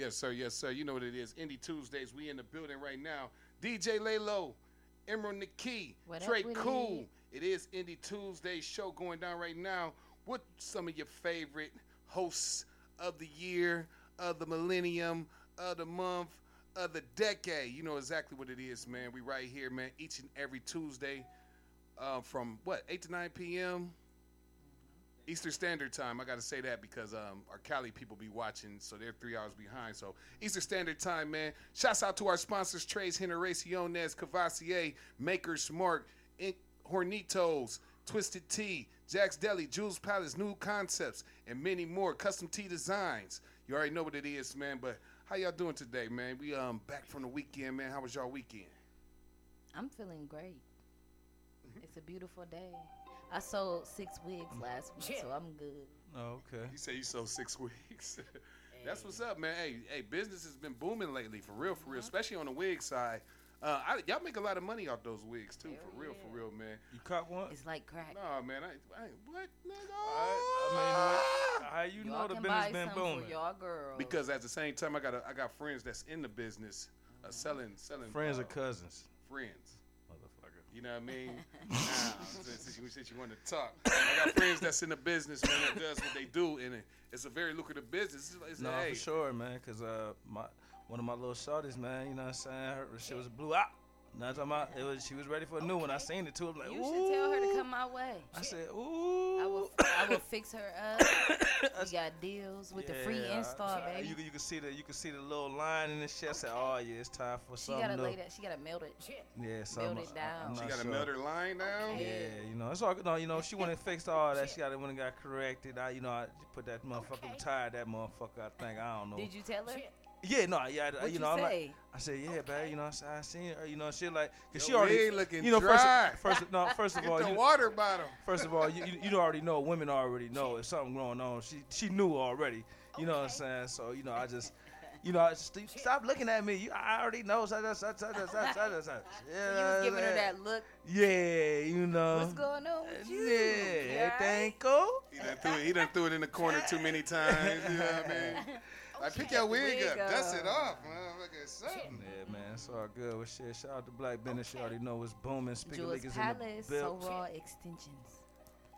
Yes, sir. Yes, sir. You know what it is. Indie Tuesdays. We in the building right now. DJ Laylo, Emerald Neki, What Tre KuL. It is Indie Tuesday show going down right now. What some of your favorite hosts of the year, of the millennium, of the month, of the decade? You know exactly what it is, man. We right here, man, each and every Tuesday, uh, from what eight to nine p.m. Eastern Standard Time. I got to say that because um, our Cali people be watching, so they're three hours behind. So Eastern Standard Time, man. Shouts out to our sponsors: Tres Generaciones, Cavassier, Maker's Mark, In- Hornitos, Twisted Tea, Jack's Deli, Jules Palace, New Concepts, and many more. Custom Tea Designs. You already know what it is, man. But how y'all doing today, man? We um back from the weekend, man. How was y'all weekend? I'm feeling great. It's a beautiful day. I sold six wigs last week, so I'm good. Oh, okay. You say you sold six weeks. That's what's up, man. Hey, hey, business has been booming lately, for real, for real, especially on the wig side. Uh, I, y'all make a lot of money off those wigs too, for real, for real, man. You caught one? It's like crack. Nah, man, I, I what, nigga? I, I mean, what, how you Y'all know the business buy been some booming? for y'all girls. Because at the same time, I got a, I got friends that's in the business, uh, selling, selling Friends uh, or cousins? friends. Motherfucker. You know what I mean? now, since you, since you want to talk, I got friends that's in the business, man, that does what they do, and it, it's a very lucrative business. It's, it's No, hey, for sure, man. Cause uh, my one of my little shorties, man. You know what I'm saying? Her shit was blew out. Now I'm talking about it was she was ready for a new one. I seen it too. I'm like, you ooh. should tell her to come my way. I said, ooh. I will, I will fix her up. We got deals with the free Yeah, install, uh, baby. You, can- you can see the you can see the little line in the shit. I said, oh yeah, it's time for she something gotta new. lay that. She gotta melt it. Yeah, something. it down. I'm she got to sure. melt her line down. Yeah, you know, it's all no, you know, she went and fixed all that. She got it when it got corrected. I, you know, I put that motherfucker, tired that motherfucker. I think I don't know. Did you tell her? Yeah, no, yeah, I, What you you know, I'm like. I said, yeah, babe, you know, I, said, I seen her, you know, she like, cause she already, looking you know, dry. first, first, no, first of Get all, the you, water bottle. first of all, you, you, you already know, women already know if something going on. She, she knew already, you know what I'm saying? So, you know, I just, you know, I just stop looking at me. You, I already know. So, You was giving her that look. Yeah, you know. What's going on with you? Yeah, You everything cool. He done threw it. He done threw it in the corner too many times. You know what I mean? Like pick your wig, Wig up, dust it up. off, motherfucker. Something. Yeah, man, it's all good. Well, shit, shout out to Black Business. You already know it's booming. Speaker Jules League is in Palace, the so raw extensions.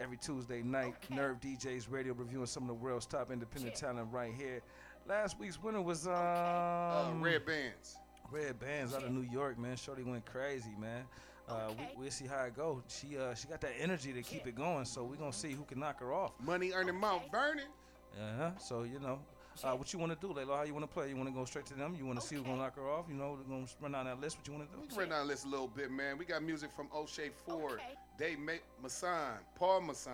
Every Tuesday night, Nerve DJs radio reviewing some of the world's top independent talent right here. Last week's winner was um, Uh, Red Bandz. Red Bandz out of New York, man. Shorty went crazy, man. Uh, we, we'll see how it goes. She uh, she got that energy to keep it going, so we're gonna see who can knock her off. Money earning Mount Vernon. Uh-huh. So you know, uh, what you want to do, Laylo? How you want to play? You want to go straight to them? You want to see who's gonna knock her off? You know, we're gonna run down that list. What you want to do? We do? can run down the list a little bit, man. We got music from Oshae Ford, Dae Ma- Masson, Paul Masson,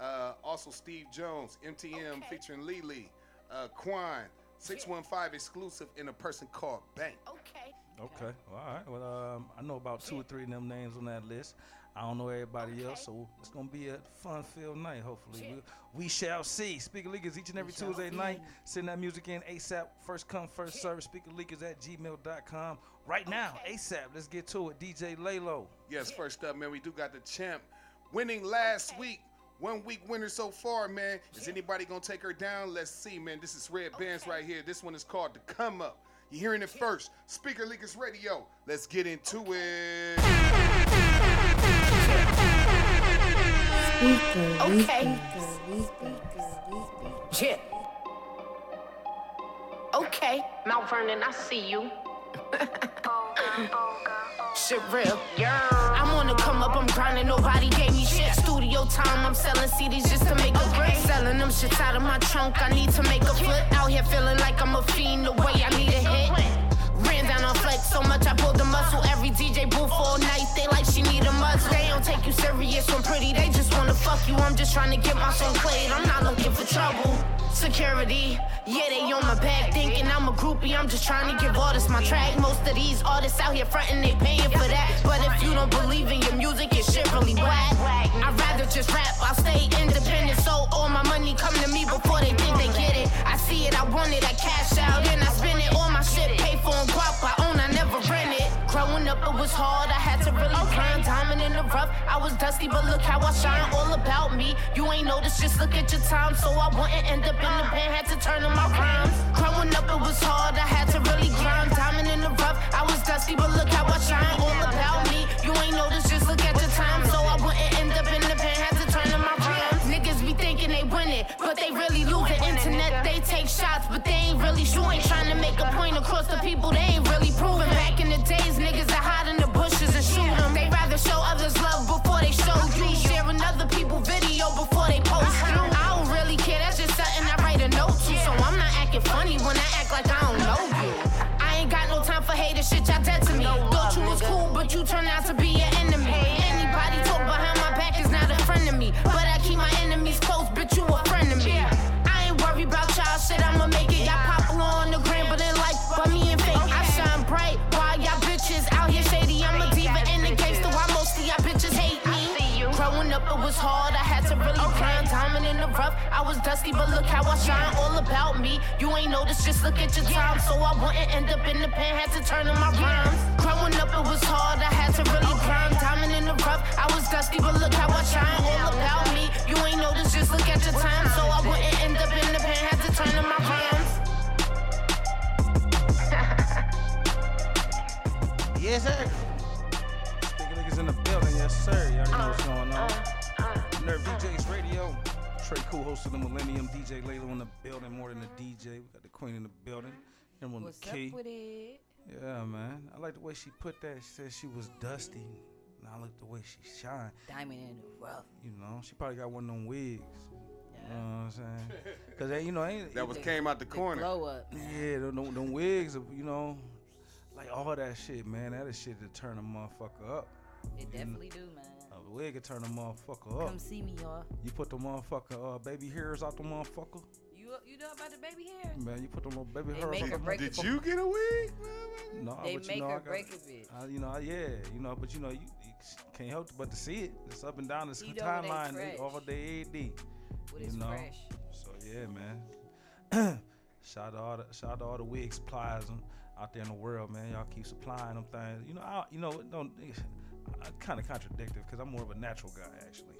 uh, also Steve Jones, MTM featuring Ley Ley, uh, Kwon, 615 exclusive, and a person called Bank. Okay. Well, all right. Well, um, I know about two or three of them names on that list. I don't know everybody else, so it's gonna be a fun-filled night. Hopefully, we, we shall see. Speaker Leakers each and every Tuesday see. night. Send that music in ASAP. First come, first serve. Speakerleakers at gmail.com. Right now, ASAP. Let's get to it. DJ Laylo. Yes, first up, man, we do got the champ winning last week. One week winner so far, man. Is anybody gonna take her down? Let's see, man. This is Red Bandz right here. This one is called The Come Up. You're hearing it first. Speaker Leakers Radio. Let's get into it. Okay. Yeah. Okay, Mount Vernon, I see you. shit real. I'm on the come up, I'm grinding, nobody gave me shit. Studio time, I'm selling CDs just to make a break. Selling them shits out of my trunk, I need to make a foot. Out here feeling like I'm a fiend, the way I need a hit. So much I pulled the muscle. Every DJ booth all night, they like she need a muzzle. They don't take you serious when pretty, they just wanna fuck you. I'm just trying to get my song played, I'm not looking for trouble. Security, yeah, they on my back, thinking I'm a groupie. I'm just trying to give artists my track. Most of these artists out here frontin', they paying for that. But if you don't believe in your music, your shit really whack. I'd rather just rap, I'll stay independent. So all my money come to me before they think they get it. I see it, I want it, I cash out, then I spend it. All my shit paid for and I Growing up, it was hard, I had to really grind. Diamond in the rough, I was dusty, but look how I shine. All about me, you ain't noticed, just look at your time. So I wouldn't end up in the pen, had to turn on my rhymes. Growing up, it was hard. I had to really grind. Diamond in the rough. I was dusty, but look how I shine. Shots, but they ain't really shooting. Trying to make a point across the people they ain't really proving. Back in the days, niggas that hide in the dusty, but look how I shine. All about me, you ain't noticed, just look at your time. So I wouldn't end up in the pen, had to turn to my rhymes. Growing up, it was hard, I had to really grind. Diamond in the rough, I was dusty, but look how I shine. All about me, you ain't noticed, just look at your time. So I wouldn't end up in the pen, had to turn to my rhymes. Yes, sir. Speaking niggas in the building, yes, sir. You already know what's going on. Uh, uh. Nerve DJs Radio. Tre KuL, host of the Millennium. DJ Laylo in the building, more than a DJ. We got the Queen in the building. Him on What's the key. up with it? Yeah, man. I like the way she put that. She said she was dusty. And I like the way she shine. Diamond in the rough. You know, she probably got one of them wigs. You know what I'm saying? Cause they, you know, ain't That was The- came out the The corner. glow up. yeah, them, them, them wigs, you know, like all that shit, man. That is shit to turn a motherfucker up. It definitely do, man. A wig can turn the motherfucker up. Come see me, y'all. You put the motherfucker uh, baby hairs out the motherfucker. You you know about the baby hair? Man, you put them little baby They hairs make out or the break Did you get a wig? No, They but make you know, or I got- break a bitch. I, you know, I- yeah, you know, but you know, you, you can't help but to see it. It's up and down the You know when they timeline fresh. all day, AD. What you know. fresh? So yeah, man. shout out to all the shout out to all the wig suppliers out there in the world, man. Y'all keep supplying them things. You know, I, you know, it don't. I kind of contradictive because I'm more of a natural guy actually.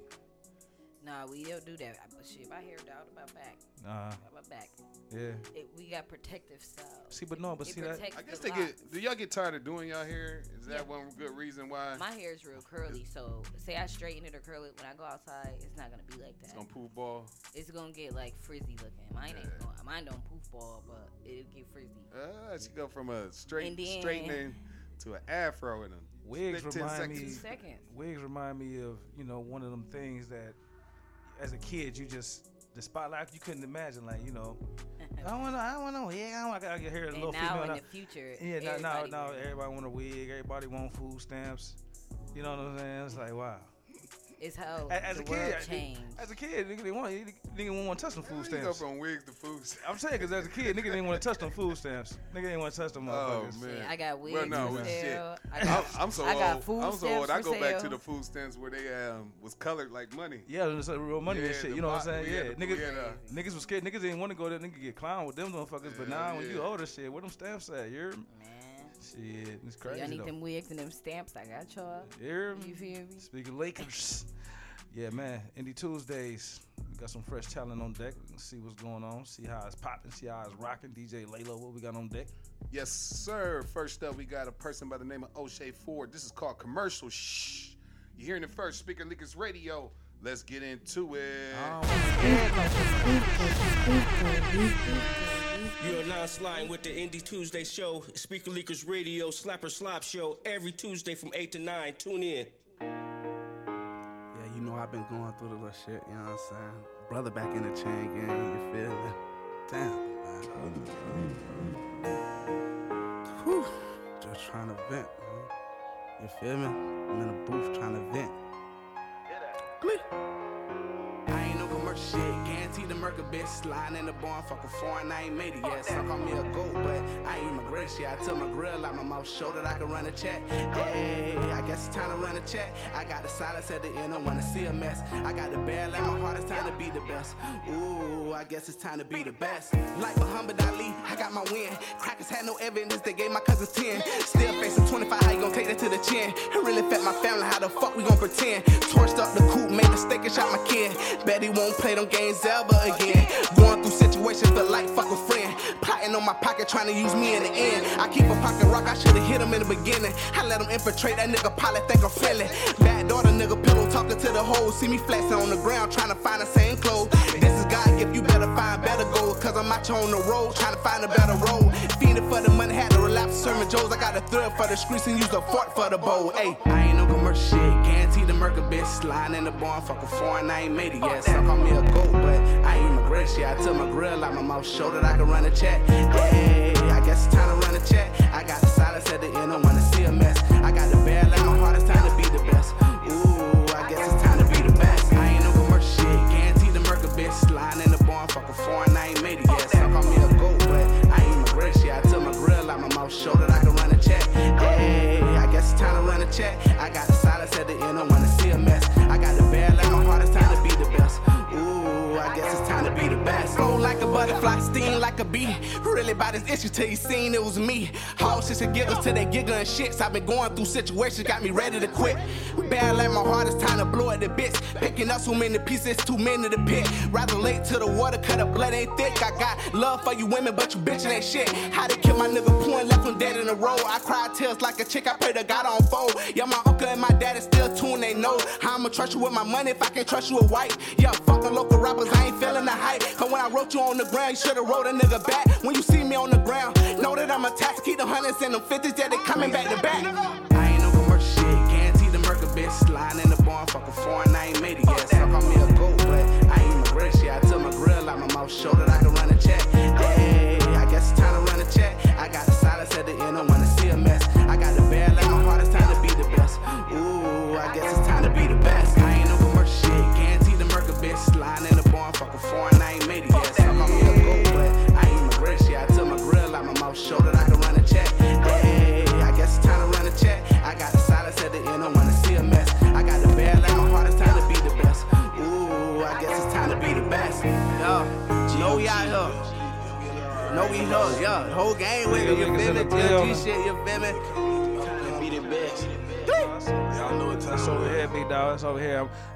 Nah, we don't do that. But shit, my hair down to my back. Uh, Got my back. yeah. It, we got protective styles. See, but no, but It see that. I guess the they get. Do y'all get tired of doing y'all hair? Is that Yeah. one good reason why My hair is real curly, so say I straighten it or curl it when I go outside, it's not gonna be like that. it's gonna poof ball? It's gonna get like frizzy looking. Mine Yeah. ain't going. Mine don't poof ball, but it'll get frizzy. Uh, she go from a straight then- straightening to an afro in a Wigs split 10 remind seconds. me. Two seconds. Wigs remind me of you know one of them things that, as a kid, you just the spotlight you couldn't imagine. Like you know, I want to, I want to, yeah, I want to hear a and little now female. in now- the future, Yeah, now, now, now everybody want a wig. Everybody want food stamps. You know what I'm saying? It's like wow. It's how A- As the a world kid, I- changed. as a kid, nigga didn't want, nigga didn't want to touch them food How you go stamps. from wigs to food stamps? I'm saying, cause as a kid, nigga didn't want to touch them food stamps. Nigga didn't want to touch them motherfuckers. Oh motherfuckers. man, Shit, I got wigs Well, no, for well, shit. sale. I I'm, got, I'm so I got old. food I'm so old. I go for back to the food stamps where they um was colored like money. Yeah, it's like real money and shit. You know what I'm saying? we Yeah, the- niggas, we had a- niggas was scared. Niggas didn't want to go there. Nigga get clown with them motherfuckers. but Yeah, now when you yeah. older, shit, where them stamps at? You're Man, shit. It's crazy. y'all need though. them wigs and them stamps. I got y'all. You're You feel me? Speaking of Lakers, yeah, man. Indie Tuesdays. We got some fresh talent on deck. We can see what's going on. See how it's popping. See how it's rocking. DJ Laylo, what we got on deck? Yes, sir. First up, we got a person by the name of Oshae Ford. This is called Commercial Shh. You're hearing it first. Speaker Leakers Radio. Let's get into it. Um, You're now sliding with the Indie Tuesday show, Speaker Leakers Radio, Slapper Slop Show, every Tuesday from 8 to 9. Tune in. Yeah, you know I've been going through the little shit, you know what I'm saying? Brother back in the chain gang, you feel me? Damn, man. Whew. Just trying to vent, man. You feel me? I'm in a booth trying to vent. Glee. Shit, guaranteed the murder bitch. Sliding in the barn, fuck a foreign, I ain't made it yet. Some call me a goat, but I ain't my greatest yet. I tell my grill out my mouth, show that I can run a check. Hey, I guess it's time to run a check. I got the silence at the end, I wanna see a mess. I got the bad like my heart, it's time to be the best. Ooh, I guess it's time to be the best. Like Muhammad Ali, I got my win. Crackers had no evidence, they gave my cousins 10. Still facing 25, how you gonna take that to the chin? It really affect my family, how the fuck we gon' pretend? Torched up the coop, made a mistake and shot my kid. Bet he won't play them games ever again. Going through situations, feel like fuck a friend. Plotting on my pocket trying to use me in the end. I keep a pocket rock, I should've hit him in the beginning. I let him infiltrate that nigga pilot, think I'm feeling. Bad daughter nigga pillow talking to the hole. See me flexing on the ground, trying to find the same clothes. This is God gift, you better find better goals. Cause I'm out here on the road, trying to find a better road. Feeding for the money, had to relapse sermon Joe's. I got a thread for the streets and use a fork for the bowl. Hey, I ain't no commercial shit, the murder bitch. Sliding in the barn, fuck a foreign, I ain't made it yet. Some call me a goat, but I ain't great shit. I tell my grill out my mouth, show that I can run a check. Hey, I guess it's time to run a check. I got the silence at the end, I wanna see a mess. I got the bad like my heart, it's time to be the best. Ooh, I guess it's time to be the best. I ain't no commercial shit, guaranteed the murder bitch. Sliding in the barn, fuck a foreign, I ain't made it yet. Some call me a goat, but I ain't great shit. I tell my grill out my mouth, show that I can run a check. Hey, I guess it's time to run a check. Butterfly, sting like a bee. Really about this issue till you seen it was me. All shit and giggles till they giggle and shits. I've been going through situations, got me ready to quit. Bad like my heart, it's time to blow at the bits. Picking up so many pieces, too many to pick. Rather late to the water, cut the blood ain't thick. I got love for you women, but you bitchin' ain't shit. How they kill my nigga point, left him dead in the road. I cry tears like a chick, I pray to God on fold. Yeah, my uncle and my daddy still tune, they know. How I'ma trust you with my money if I can't trust you with white. Yeah, fucking local rappers, I ain't feeling the hype. Cause when I wrote you on the ground, you should've wrote a nigga back. When you see me on the ground, know that I'm attached. Keep the hundreds and them fifties, yeah, they coming back to back. I ain't no commercial shit, guaranteed the murder bitch. Sliding in the barn, fuck a foreign, I ain't made it yet. Some call me a goat, but I ain't my shit. I tell my grill out my mouth, show that I can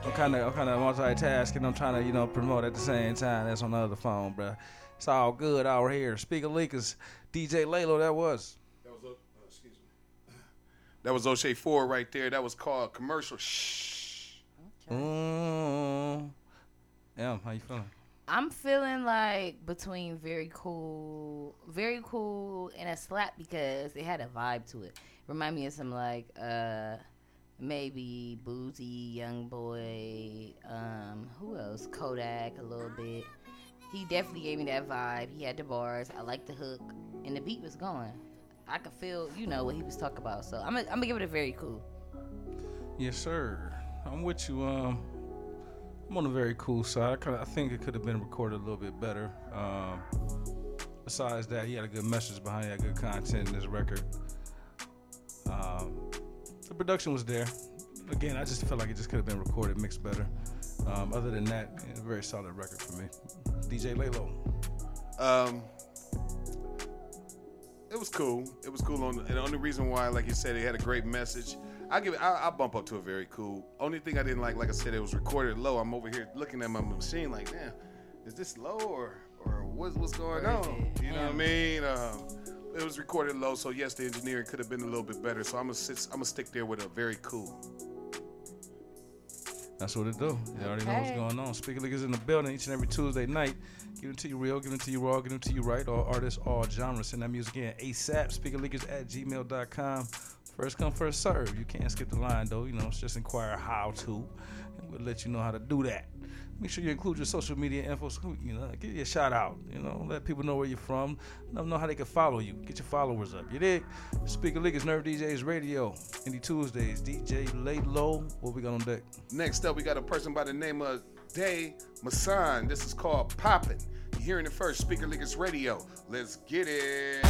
I'm, I'm kind of, I'm kind of multitasking. I'm trying to, you know, promote at the same time. That's on the other phone, bro. It's all good out here. Speaker Leakers, DJ Laylo, that was. That was, O- oh, excuse me. That was Oshae Ford right there. That was called commercial. Shh. Mm. Yeah, how you feeling? I'm feeling like between very cool, very cool, and a slap because it had a vibe to it. Remind me of some like uh maybe Boosie, Young Boy, um, who else? Kodak a little bit. He definitely gave me that vibe. He had the bars. I like the hook, and the beat was going. I could feel, you know, what he was talking about. So I'm gonna, I'm gonna give it a very cool. Yes, sir. I'm with you. Um, I'm on the very cool side. I think it could have been recorded a little bit better. Um, besides that, he had a good message behind it, good content in this record. Um, the production was there. Again, I just felt like it just could have been recorded, mixed better. Um, other than that, yeah, a very solid record for me. DJ Laylo. Um, it was cool. It was cool. On and the only reason why, like you said, it had a great message. I give it. I, I bump up to a very cool. Only thing I didn't like, like I said, it was recorded low. I'm over here looking at my machine, like, damn, is this low or or what's what's going on? You know what I mean? Um, it was recorded low, so yes, the engineering could have been a little bit better. So I'm gonna sit, I'm gonna stick there with a very cool. That's what it do. You already know what's going on. Speaker League in the building each and every Tuesday night. Give it to you real, give it to you raw, give it to you right. All artists, all genres. Send that music in ASAP. Speakerleakers at gmail.com. First come, first serve. You can't skip the line though. You know, it's just inquire how to. And we'll let you know how to do that. Make sure you include your social media info. So, you know, give you a shout out. You know, let people know where you're from. Let them know how they can follow you. Get your followers up. You dig? Speaker League is Nerve DJs Radio. Indie Tuesdays. DJ Laylo. What we got on deck? Next up, we got a person by the name of Dae Masson. This is called Poppin'. You're hearing it first. Speaker Leakers Radio. Let's get it.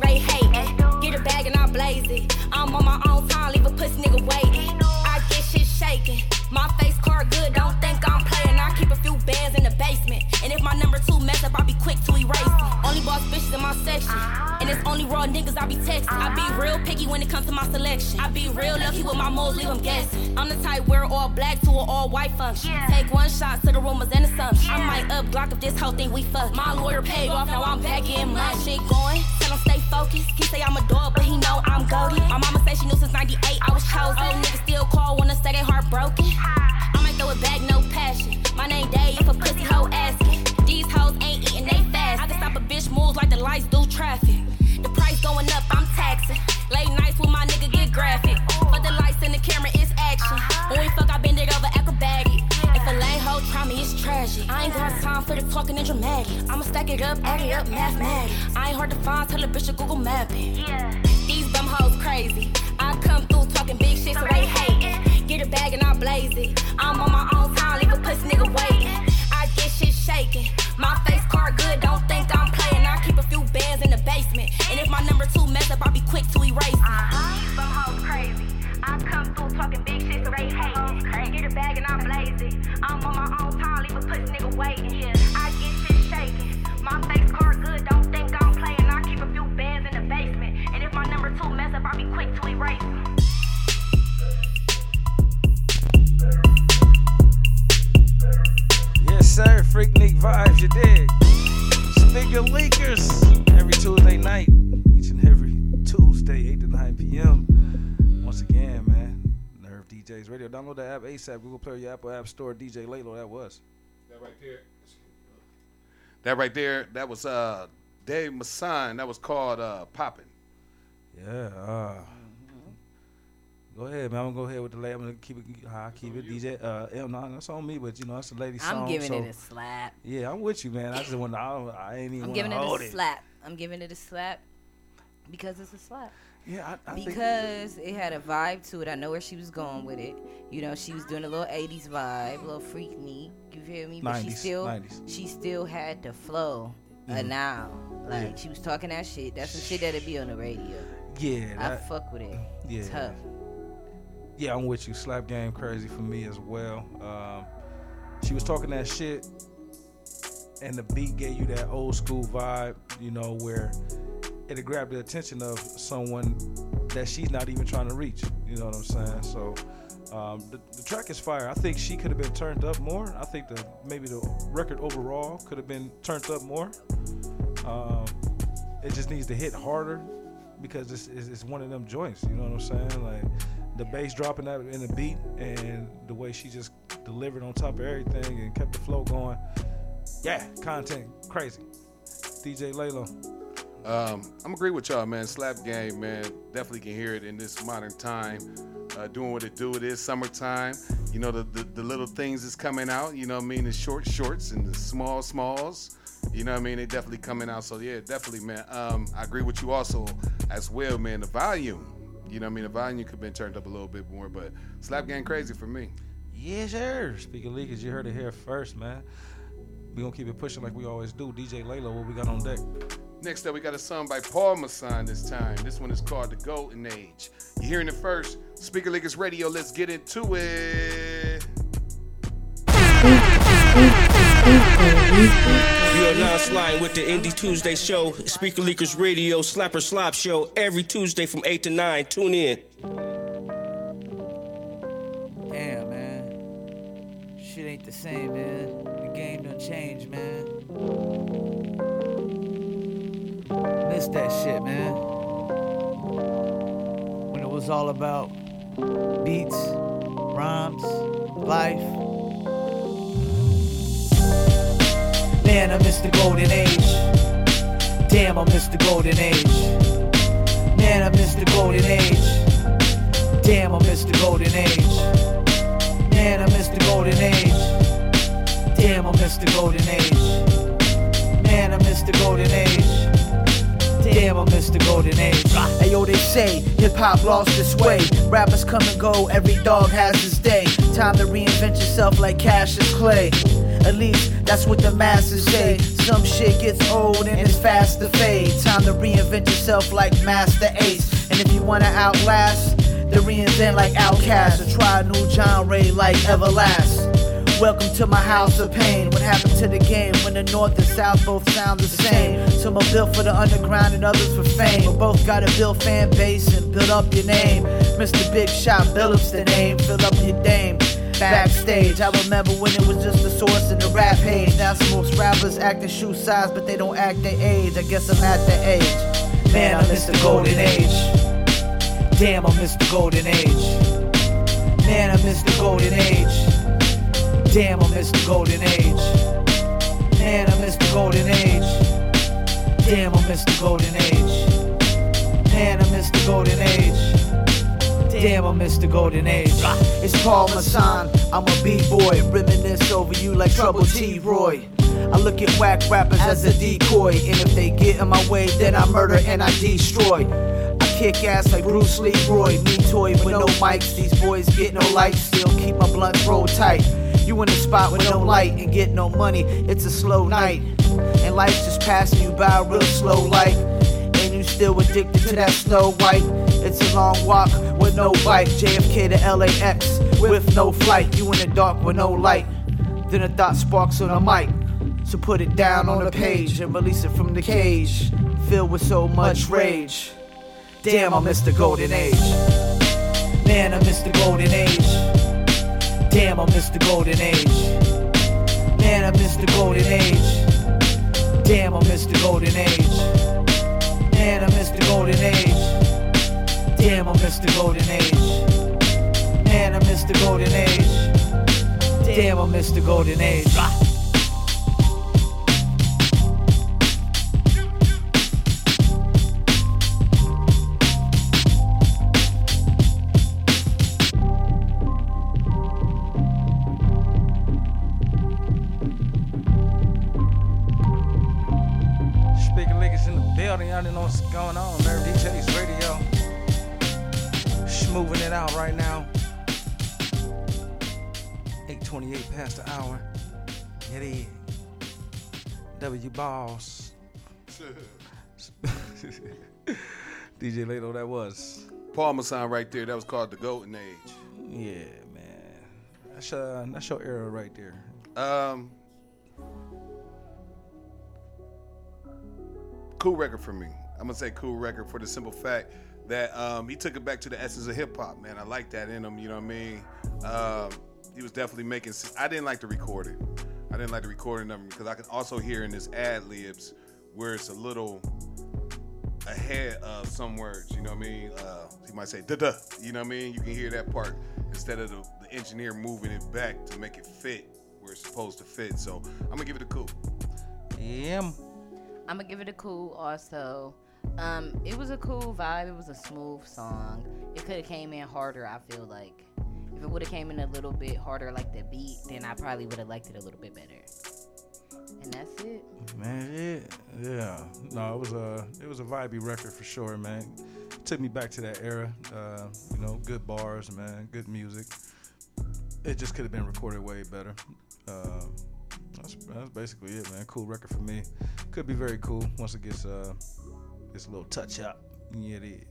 Get a bag and I blaze it. I'm on my own time, leave a pussy nigga waiting. I get shit shaking. My face card good, don't think I'm playing. I keep basement. And if my number two mess up, I'll be quick to erase. Only boss bitches in my section. And it's only raw niggas I be texting. I be real picky when it comes to my selection. I be real lucky with my mold, leave them guessing. I'm the type wear all black to an all white function. Take one shot to the rumors and assumptions. I might up Glock if this whole thing we fuck. My lawyer paid off, now I'm back in my shit going. Tell him stay focused. He say I'm a dog, but he know I'm goaded. My mama say she knew since 98 I was chosen. Old niggas still call, wanna say they heartbroken. I might throw it back, no passion. My name Dave, if a pussy hoe asking. These hoes ain't eating, they fast. I can stop a bitch moves like the lights do traffic. The price going up, I'm taxing. Late nights with my nigga get graphic. But the lights and the camera is action. When we fuck, I bend it over acrobatic. If a lame hoe try me, it's tragic. I ain't got time for the talking and dramatic. I'ma stack it up, add it up, mathematics. I ain't hard to find, tell a bitch to Google map it. These dumb hoes crazy. I come through talking big shit, so they hate. Get a bag and I blaze it. I'm on my own time, leave a pussy nigga waiting. I get shit shaking. My face card good, don't think I'm playing. I keep a few bands in the basement. And if my number two mess up, I'll be quick to erase it. Uh-huh. Some hoes crazy. I come through talking big shit, so they hate. Get a bag and I blaze it. I'm on my own time, leave a pussy nigga waiting. I Yes, sir. Freaknik vibes, you dig? Speaker leakers every Tuesday night, each and every Tuesday, 8 to 9 p.m. Once again, man, Nerve DJs Radio. Download the app ASAP, Google Play, or your Apple App Store. DJ Laylo, that was. That right there. That right there. That was uh Dae Masson. That was called uh Poppin'. Yeah. Uh, Go ahead, man. I'm gonna go ahead with the lady. I'm gonna keep it I keep it. DJ, uh, M, no, that's on me, but you know that's the lady song. I'm giving so, it a slap. Yeah, I'm with you, man. I just want to. I, I ain't even. I'm giving it a slap. I'm giving it a slap because it's a slap. Yeah, I, I think- because it had a vibe to it. I know where she was going with it. You know, she was doing a little '80s vibe, a little freak me. You feel me? But she still, 90s. she still had the flow. Mhm. now, like Yeah. she was talking that shit. That's some shit that'd be on the radio. Yeah, I fuck with it. Yeah. Tough. Yeah, I'm with you. Slap game crazy for me as well. Um, she was talking that shit, and the beat gave you that old school vibe, you know, where it grabbed the attention of someone that she's not even trying to reach. You know what I'm saying? So um, the, the track is fire. I think she could have been turned up more. I think the maybe the record overall could have been turned up more. Um, it just needs to hit harder because it's, it's, it's one of them joints. You know what I'm saying? Like the bass dropping that in the beat and the way she just delivered on top of everything and kept the flow going. Yeah, content crazy. DJ Laylo. Um, I'm agree with y'all, man. Slap game, man. Definitely can hear it in this modern time. Uh, doing what it do. It is summertime. You know the, the the little things is coming out. You know what I mean? The short shorts and the small smalls. You know what I mean? They definitely coming out. So yeah, definitely, man. Um, I agree with you also as well, man. The volume. You know what I mean? The volume could have been turned up a little bit more, but slap game crazy for me. Yes, sir. Speaking of leakers, you heard it here first, man. We gonna keep it pushing like we always do. DJ Laylo, what we got on deck? Next up, we got a song by Paul Masson this time. This one is called The Golden Age. You're hearing it first. Speaker Leakers Radio, let's get into it. Are now sliding with the Indie Tuesday show, Speaker Leakers Radio, Slapper Slop show, every Tuesday from 8 to 9. Tune in. Damn, man. Shit ain't the same, man. The game don't change, man. Miss that shit, man. When it was all about beats, rhymes, life. Man, I miss the golden age. Damn, I miss the golden age. Man, I miss the golden age. Damn, I miss the golden age. Man, I miss the golden age. Damn, I miss the golden age. Man, I miss the golden age. Damn, I miss the golden age. Hey yo, they say hip hop lost its way. Rappers come and go, every dog has his day. Time to reinvent yourself like Cassius Clay. At least that's what the masses say. Some shit gets old and it's fast to fade. Time to reinvent yourself like Masta Ace. And if you wanna outlast, then reinvent like Outkast or try a new genre like Everlast. Welcome to my house of pain. What happened to the game when the north and south both sound the same? Some are built for the underground and others for fame. But both gotta build fan base and build up your name. Mr. Big Shot, Phillips the name, fill up your dame. Backstage, I remember when it was just the source and the rap page. Now most rappers act their shoe size, but they don't act their age. I guess I'm at the age. Man, I miss the golden age. Damn, I miss the golden age. Man, I miss the golden age. Damn, I miss the golden age. Man, I miss the golden age. Damn, I miss the golden age. Man, I miss the golden age. Damn, I miss the golden age. It's Paul Masson, I'm a B-boy. Reminisce over you like Trouble T. Roy. I look at whack rappers as a decoy. And if they get in my way, then I murder and I destroy. I kick ass like Bruce Leroy. Me toy with no mics. These boys get no lights. Still keep my blunt roll tight. You in a spot with no light and get no money. It's a slow night. And life's just passing you by real slow like. And you still addicted to that snow white. It's a long walk with no bike. JFK to LAX with no flight. You in the dark with no light. Then a thought sparks on a mic. So put it down on the page and release it from the cage. Filled with so much rage. Damn, I miss the golden age. Man, I miss the golden age. Damn, I miss the golden age. Man, I miss the golden age. Damn, I miss the golden age. Man, I miss the golden age. Damn, I miss the golden age. Man, I miss the golden age. Damn, I miss the golden age. Speaking Lickers in the building, y'all didn't know what's going on. Nerve DJs Radio. Schmoving it out right now. 828 past the hour. It is. W Boss. DJ Laylo, that was. Paul Masson right there. That was called the Golden Age. Yeah, man. That's, uh, that's your era right there. Um, cool record for me. I'm gonna say cool record for the simple fact that um, he took it back to the essence of hip hop, man. I like that in him. You know what I mean? Um, he was definitely making. I didn't like the recording. I didn't like the recording of him because I can also hear in his ad libs where it's a little ahead of some words. You know what I mean? Uh, he might say da da. You know what I mean? You can hear that part instead of the, the engineer moving it back to make it fit where it's supposed to fit. So I'm gonna give it a cool. Yeah. I'm gonna give it a cool also. Um, it was a cool vibe. It was a smooth song. It could have came in harder. I feel like if it would have came in a little bit harder, like the beat, then I probably would have liked it a little bit better. And that's it. Man, yeah, yeah. No, it was a it was a vibey record for sure, man. Took me back to that era. Uh, you know, good bars, man, good music. It just could have been recorded way better. Uh, that's, that's basically it, man. Cool record for me. Could be very cool once it gets uh gets a little touch up. Yeah, it is.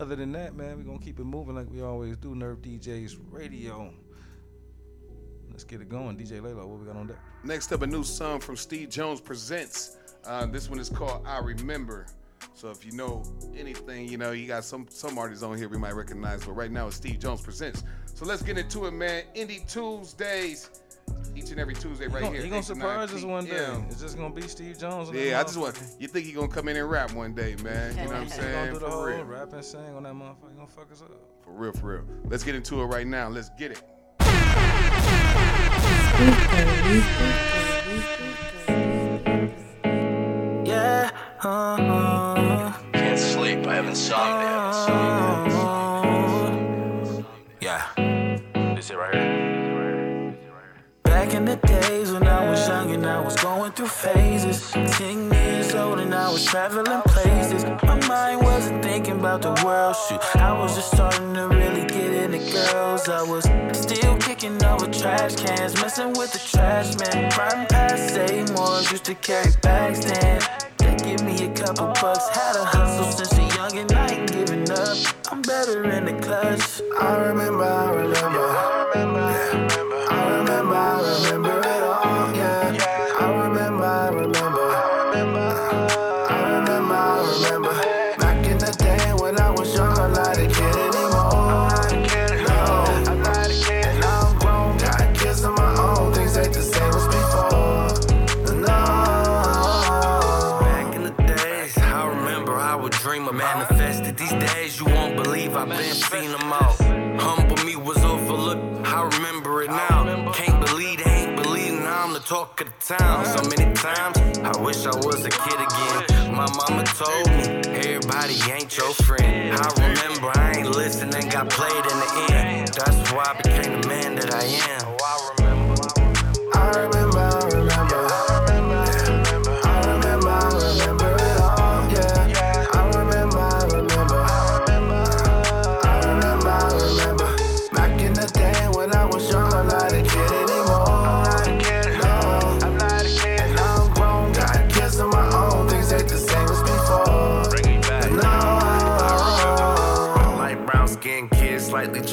Other than that, man, we're gonna keep it moving like we always do. Nerve DJs Radio. Let's get it going. DJ Laylo, what we got on deck? Next up, a new song from Steve Jones presents. Uh, this one is called "I Remember." So if you know anything, you know you got some some artists on here we might recognize, but right now it's Steve Jones presents. So let's get into it, man. Indie Tuesdays, each and every Tuesday right he gonna, here. He gonna 8 to 9 surprise us one day. PM. It's just gonna be Steve Jones. Yeah, I just want. You think he gonna come in and rap one day, man? You know what I'm He gonna saying? do the For whole real, rap and sing on that motherfucker. He gonna fuck us up. for real, for real. Let's get into it right now. Let's get it. Yeah. Uh-huh. Can't sleep, I have insomnia. Yeah. In the days when I was young and I was going through phases. Ten years old and I was traveling places. My mind wasn't thinking about the world. Shit, I was just starting to really get into girls. I was still kicking over trash cans, messing with the trash man. Riding past Seymour's, used to carry bags then. They give me a couple bucks, had a hustle since a young and I ain't giving up. I'm better in the clutch. I remember, I remember. Talk of the town. So many times, I wish I was a kid again. My mama told me, everybody ain't your friend. I remember I ain't listening, got played in the end. That's why I became the man that I am.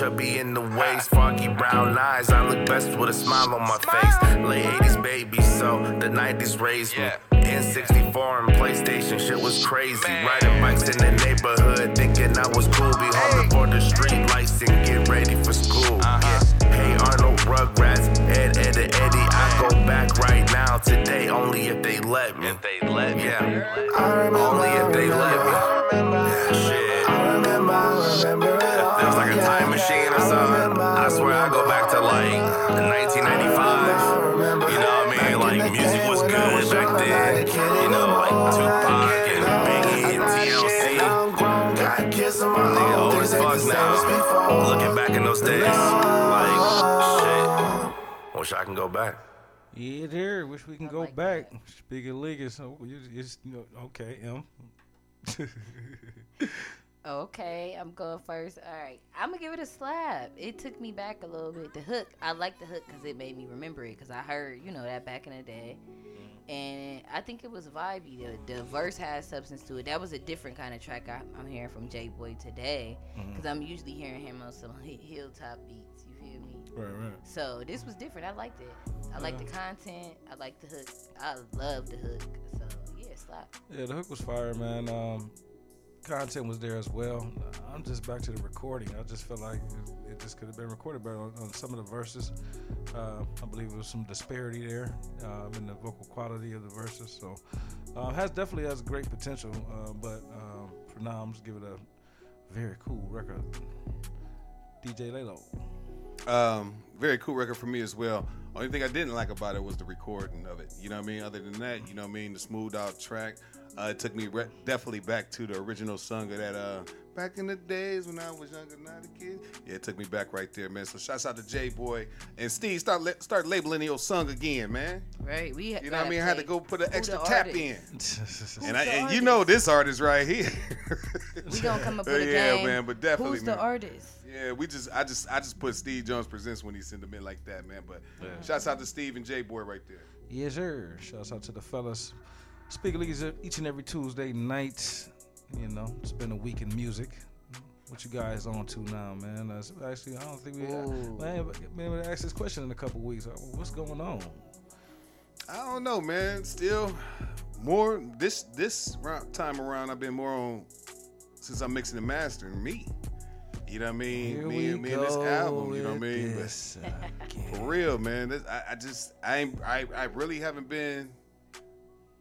Chubby in the waist, foggy brown eyes. I look best with a smile on my face. Late 80s baby, so the 90s raised me. N64 and PlayStation, shit was crazy. Riding bikes in the neighborhood, thinking I was cool. Be home before the street lights and get ready for school. Hey Arnold, Rugrats, Ed, Ed, Eddie. I go back right now today, only if they let me. If they let me. Yeah. only if they Wish I can go back. Yeah, there. Wish we can go back. Speaking of league, so oh, you it's you know okay, M. Okay, I'm going first. All right, I'm gonna give it a slap. It took me back a little bit. The hook, I like the hook because it made me remember it. Because I heard, you know, that back in the day, and I think it was vibey. The, the verse has substance to it. That was a different kind of track I, I'm hearing from J Boy today. Mm-hmm. Because I'm usually hearing him on some hilltop beats. Feel me? Right, right. So this was different. I liked it. I like the content. I like the hook. I love the hook. So yeah, slap. Yeah, the hook was fire, man. Um, content was there as well. I'm just back to the recording. I just feel like it, it just could have been recorded better on, on some of the verses. Uh, I believe there was some disparity there um, in the vocal quality of the verses. So uh, has definitely has great potential. Uh, but um, for now, I'm just giving it a very cool record. DJ Laylo. Um, very cool record for me as well. Only thing I didn't like about it was the recording of it. You know what I mean? Other than that, you know what I mean? The smooth out track. Uh, it took me re- definitely back to the original song of that. Uh, back in the days when I was younger, not a kid. Yeah, it took me back right there, man. So shouts out to J Boy and Steve. Start la- start labeling your song again, man. Right. We You know what I mean? I had to go put an extra tap artist? in. and I, and you know this artist right here. We gonna come up with a yeah, game. man. But definitely, Who's the man. artist? Yeah, we just I just I just put Steve Jones presents when he sent them in like that, man. But yeah. shouts out to Steve and J Boy right there. Yes, sir. Shouts out to the fellas. Speaker Leagues each and every Tuesday night. You know, spend a week in music. What you guys on to now, man? That's actually, I don't think we. Ooh. Man, maybe ask this question in a couple weeks. Uh, What's going on? I don't know, man. Still more this this time around. I've been more on since I'm mixing and mastering me. You know what I mean? Here me and me and this album. You know what I mean? But for real, man. This, I, I just I ain't I I really haven't been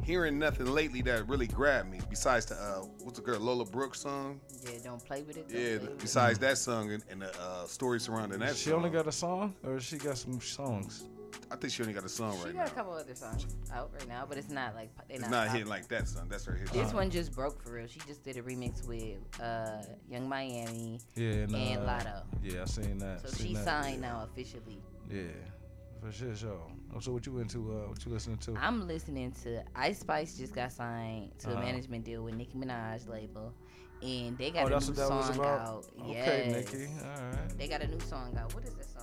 hearing nothing lately that really grabbed me. Besides the uh, what's the girl Lola Brooke's song? Yeah, don't play with it. don't Yeah. play with it. Besides that song and, and the uh, story surrounding that. She song. only got a song, or she got some songs? I think she only got a song She right now. She got a couple other songs out right now, but it's not like they're not, not hitting like that song. That's her hit. This song. one just broke for real. She just did a remix with uh, Yung Miami Yeah, and, and uh, Latto. Yeah, I seen that. So seen she that. signed now officially. Yeah, for sure, sure. Oh, so what you into? Uh, what you listening to? I'm listening to Ice Spice just got signed to a Uh-huh. management deal with Nicki Minaj label, and they got Oh, a new what that was song out. Okay, yes. Nicki. All right. They got a new song out. What is that song called? Prin-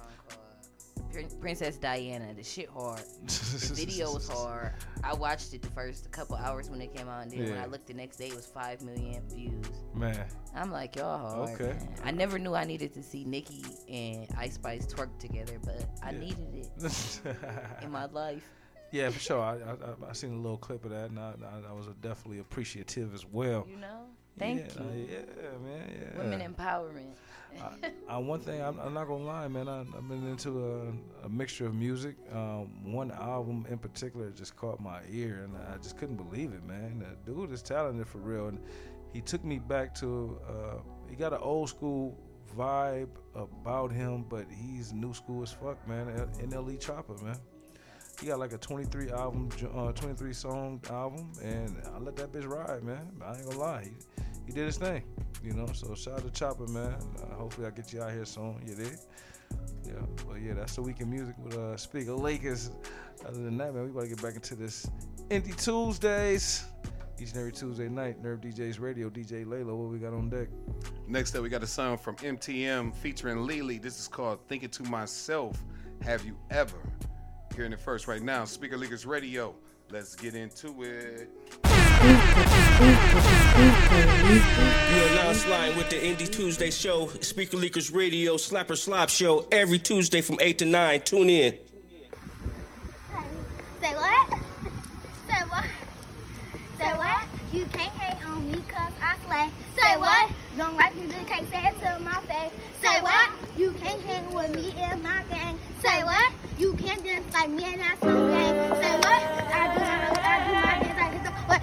Princess Diana. The shit hard. the video was hard. I watched it the first couple hours when it came out, and then when I looked the next day, it was five million views. Man. I'm like, y'all hard. Okay. man. I never knew I needed to see Nicki and Ice Spice twerk together, but I Yeah. needed it in my life. Yeah, for sure. I, I I- seen a little clip of that, and I, I, I was definitely appreciative as well. You know? Thank yeah, you. Yeah, man. Yeah. Women empowerment. I, one thing I'm, I'm not gonna lie, man. I, I've been into a, a mixture of music. Um, one album in particular just caught my ear, and I just couldn't believe it, man. Dude is talented for real, and he took me back to. Uh, he got an old school vibe about him, but he's new school as fuck, man. NLE Chopper, man. he got like a 23 album, uh, 23 song album, and I let that bitch ride, man. I ain't gonna lie, he, he did his thing, you know. So shout out to Chopper, man. Uh, hopefully I get you out here soon. You did. Yeah, but yeah, that's the week in music with uh, Speaker Leakers. Other than that, man, we about to get back into this Indie Tuesdays. Each and every Tuesday night, Nerve DJs Radio, DJ Laylo, what we got on deck? Next up, we got a song from MTM featuring Ley Ley. This is called Thinking to Myself. Have you ever? Hearing it first right now, Speaker Leakers Radio. Let's get into it. You are now sliding with the Indie Tuesday show, Speaker Leakers Radio, Slapper Slop show every Tuesday from 8 to 9. Tune in. Say what? Say what? Say what? You can't hate on me cause I slay. Say what? Don't like me, you can't say it to my face. Say what? You can't hang with me in my gang. Say what? You can't dance like me and that's some gang. Say what? I do my I do my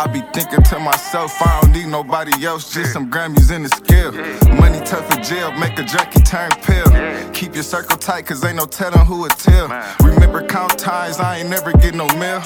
I be thinking to myself, I don't need nobody else, just some Grammys in the scale. Money tough for jail, make a junkie turn pill. Keep your circle tight, cause ain't no telling who it tell. Remember count times, I ain't never get no mail.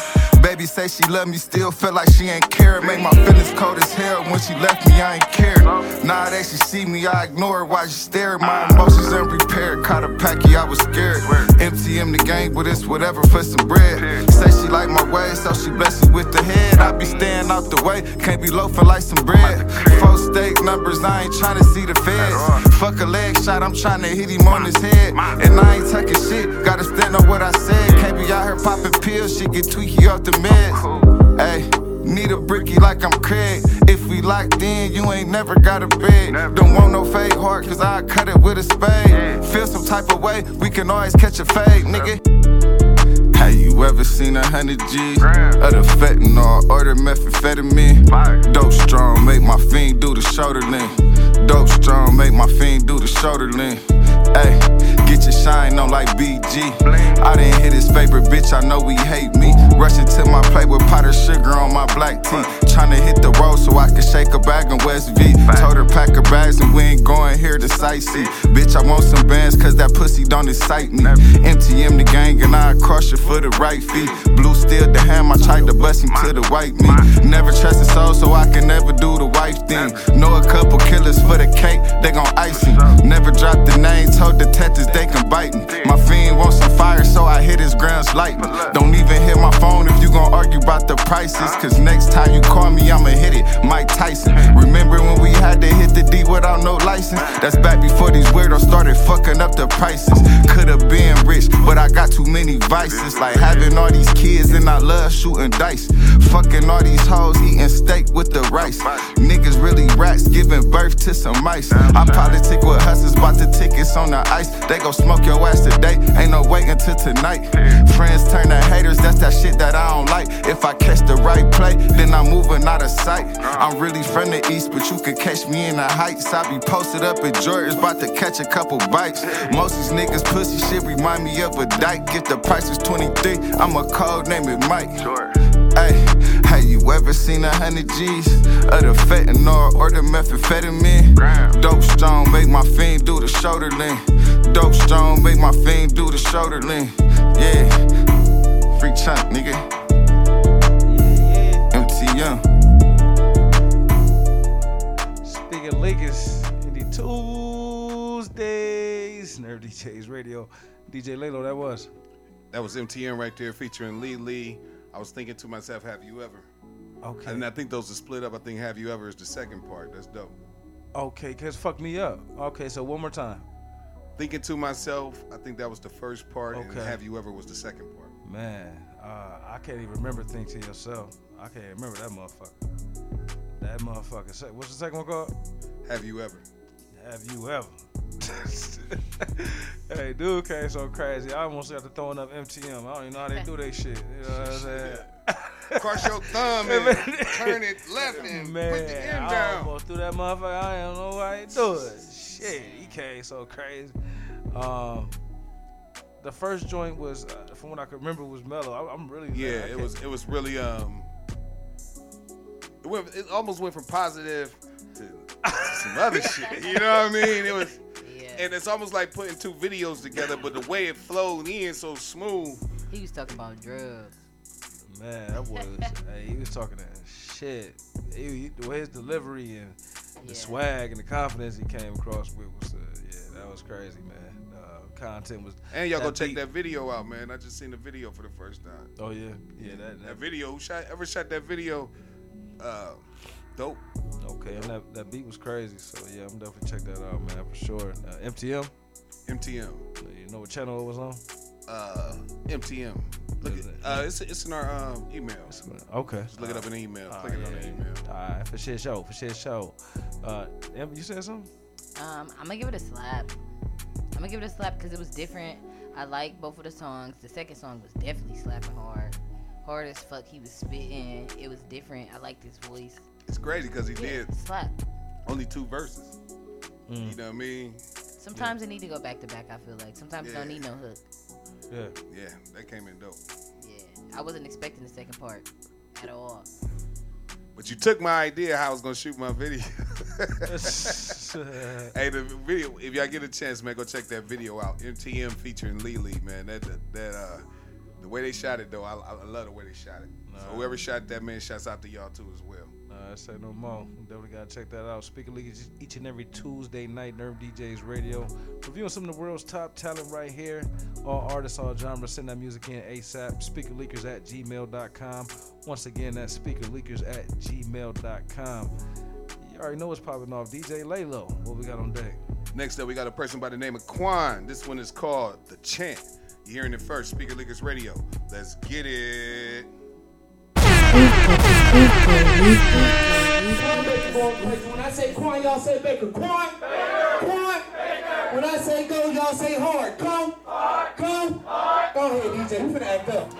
Baby say she love me, still feel like she ain't care. Make my feelings cold as hell. When she left me, I ain't care. Nowadays she see me, I ignore her while she stare. My emotions unprepared. Caught a packy, I was scared. MTM the gang, but it's whatever for some bread. Say she like my ways, so she bless me with the head. I be staying out the way, can't be loafing like some bread. Four steak numbers, I ain't trying to see the feds. Fuck a leg shot, I'm trying to hit him on his head. And I ain't taking shit, gotta stand on what I said. Can't be out here popping pills, shit get tweaky off the meds. Hey. Need a bricky like I'm Craig. If we locked in, you ain't never got a bed. Don't want no fake heart, cause I cut it with a spade. Feel some type of way, we can always catch a fade, nigga. Have you ever seen a hundred G's of the fentanyl or the methamphetamine? Dope strong, make my fiend do the shoulder lean. Dope strong, make my fiend do the shoulder lean. Hey, get your shine on like BG. I didn't hit his favorite bitch, I know he hate me. Rushing to my plate with powdered sugar on my black tea. Tryna hit the road so I can shake a bag in West V. Told her pack her bags and we ain't going here to sightsee. Bitch, I want some bands cause that pussy don't excite me. MTM the gang and I crush it for the right feet. Blue steel the ham, I tried to bust him to the white meat. Never trust a soul so I can never do the wife thing. Know a couple killers for the cake, they gon' ice him. Never drop the name, told detectives they can bite me. My fiend wants some fire so I hit his grounds lightly. Don't even hit my phone if you gon' argue about the prices. Cause next time you call me, I'ma hit it. Mike Tyson. Remember when we had to hit the D without no license? That's back before these weirdos started fucking up the prices. Could've been rich, but I got too many vices. Like having all these kids and I love shooting dice. Fucking all these hoes, eating steak with the rice. Niggas really rats, giving birth to some mice. I politic with hustlers, bought the tickets on the ice. They gon' smoke your ass today, ain't no wait until tonight. Friends turn to haters, that's that shit that I don't like. If I catch the right play, then I'm moving out of sight. I'm really from the east, but you could catch me in the heights. I be posted up at Jordan's, about to catch a couple bites. Most these niggas pussy shit remind me of a dyke. If the price is 23, I'm a code name it Mike. Hey, have you ever seen a hundred G's of the fentanyl or the methamphetamine? Dope strong, make my fiend do the shoulder lean. Dope strong, make my fiend do the shoulder lean. Yeah, free chunk, nigga. MTM. Speaking Leakers, Indie Tuesdays, Nerve DJs Radio. DJ Laylo, that was. That was MTM right there featuring Ley Ley. I was thinking to myself, have you ever? Okay. And I think those are split up. I think have you ever is the second part. That's dope. Okay, cause fuck me up. Okay, so one more time. Thinking to myself, I think that was the first part, and have you ever was the second part. Man, uh, I can't even remember think to yourself. I can't remember that motherfucker. That motherfucker. What's the second one called? Have you ever? Have you ever? hey, dude came so crazy. I almost got to throwing up MTM. I don't even know how they do that shit. You know what I'm saying? Cross your thumb and turn it left and Man, put the end I down. almost threw that motherfucker. I don't know why he do it. Shit, he came so crazy. Um, the first joint was, uh, from what I can remember, was mellow. I, I'm really Yeah, it was it was really um it went it almost went from positive to some other shit. You know what I mean? It was and it's almost like putting two videos together, but the way it flowed in so smooth. He was talking about drugs. Man, that was hey, he was talking that shit. He, he- the way his delivery and the swag and the confidence he came across with was uh, yeah, that was crazy, man. Uh, content was And y'all go that check beat- that video out, man. I just seen the video for the first time. Oh yeah, yeah, that, That video, who shot ever shot that video? Uh, dope. Okay, and that, that beat was crazy. So yeah, I'm definitely check that out, man, for sure. Uh, MTM. MTM. You know what channel it was on? Uh, MTM. Look at, uh, it's it's in our um, email. Okay. Just look it up in the email. All Click it on the email. All right, for shit show, for shit show. Uh, Em, you said something? Um, I'm gonna give it a slap. I'm gonna give it a slap because it was different. I like both of the songs. The second song was definitely slapping hard, hard as fuck. He was spitting. It was different. I liked his voice. It's crazy because he Yeah, did slap. only two verses. Mm. You know what I mean? Sometimes it need to go back to back. I feel like sometimes it don't need no hook. Yeah. Yeah, that came in dope. Yeah, I wasn't expecting the second part at all. But you took my idea how I was gonna shoot my video. hey, the video. If y'all get a chance, man, go check that video out. MTM featuring Ley Ley, man. That that, that uh, the way they shot it though, I, I love the way they shot it. So whoever shot that, man, shouts out to y'all too as well. i say no more. Definitely gotta check that out. Speaker League each and every Tuesday night. Nerve DJs Radio, reviewing some of the world's top talent right here. All artists, all genres. Send that music in ASAP. Speakerleakers at gmail.com. Once again, that's speakerleakers at gmail.com. You already know what's popping off. DJ Laylo. What we got on deck? Next up, we got a person by the name of Kwon. This one is called The Chant. You're hearing it first, Speaker Leakers Radio. Let's get it. When I say Kwon, y'all say Baker. Kwon, Kwon. When I say go, y'all say hard. Go, hard. go. Hard. Go ahead, DJ. We finna act up.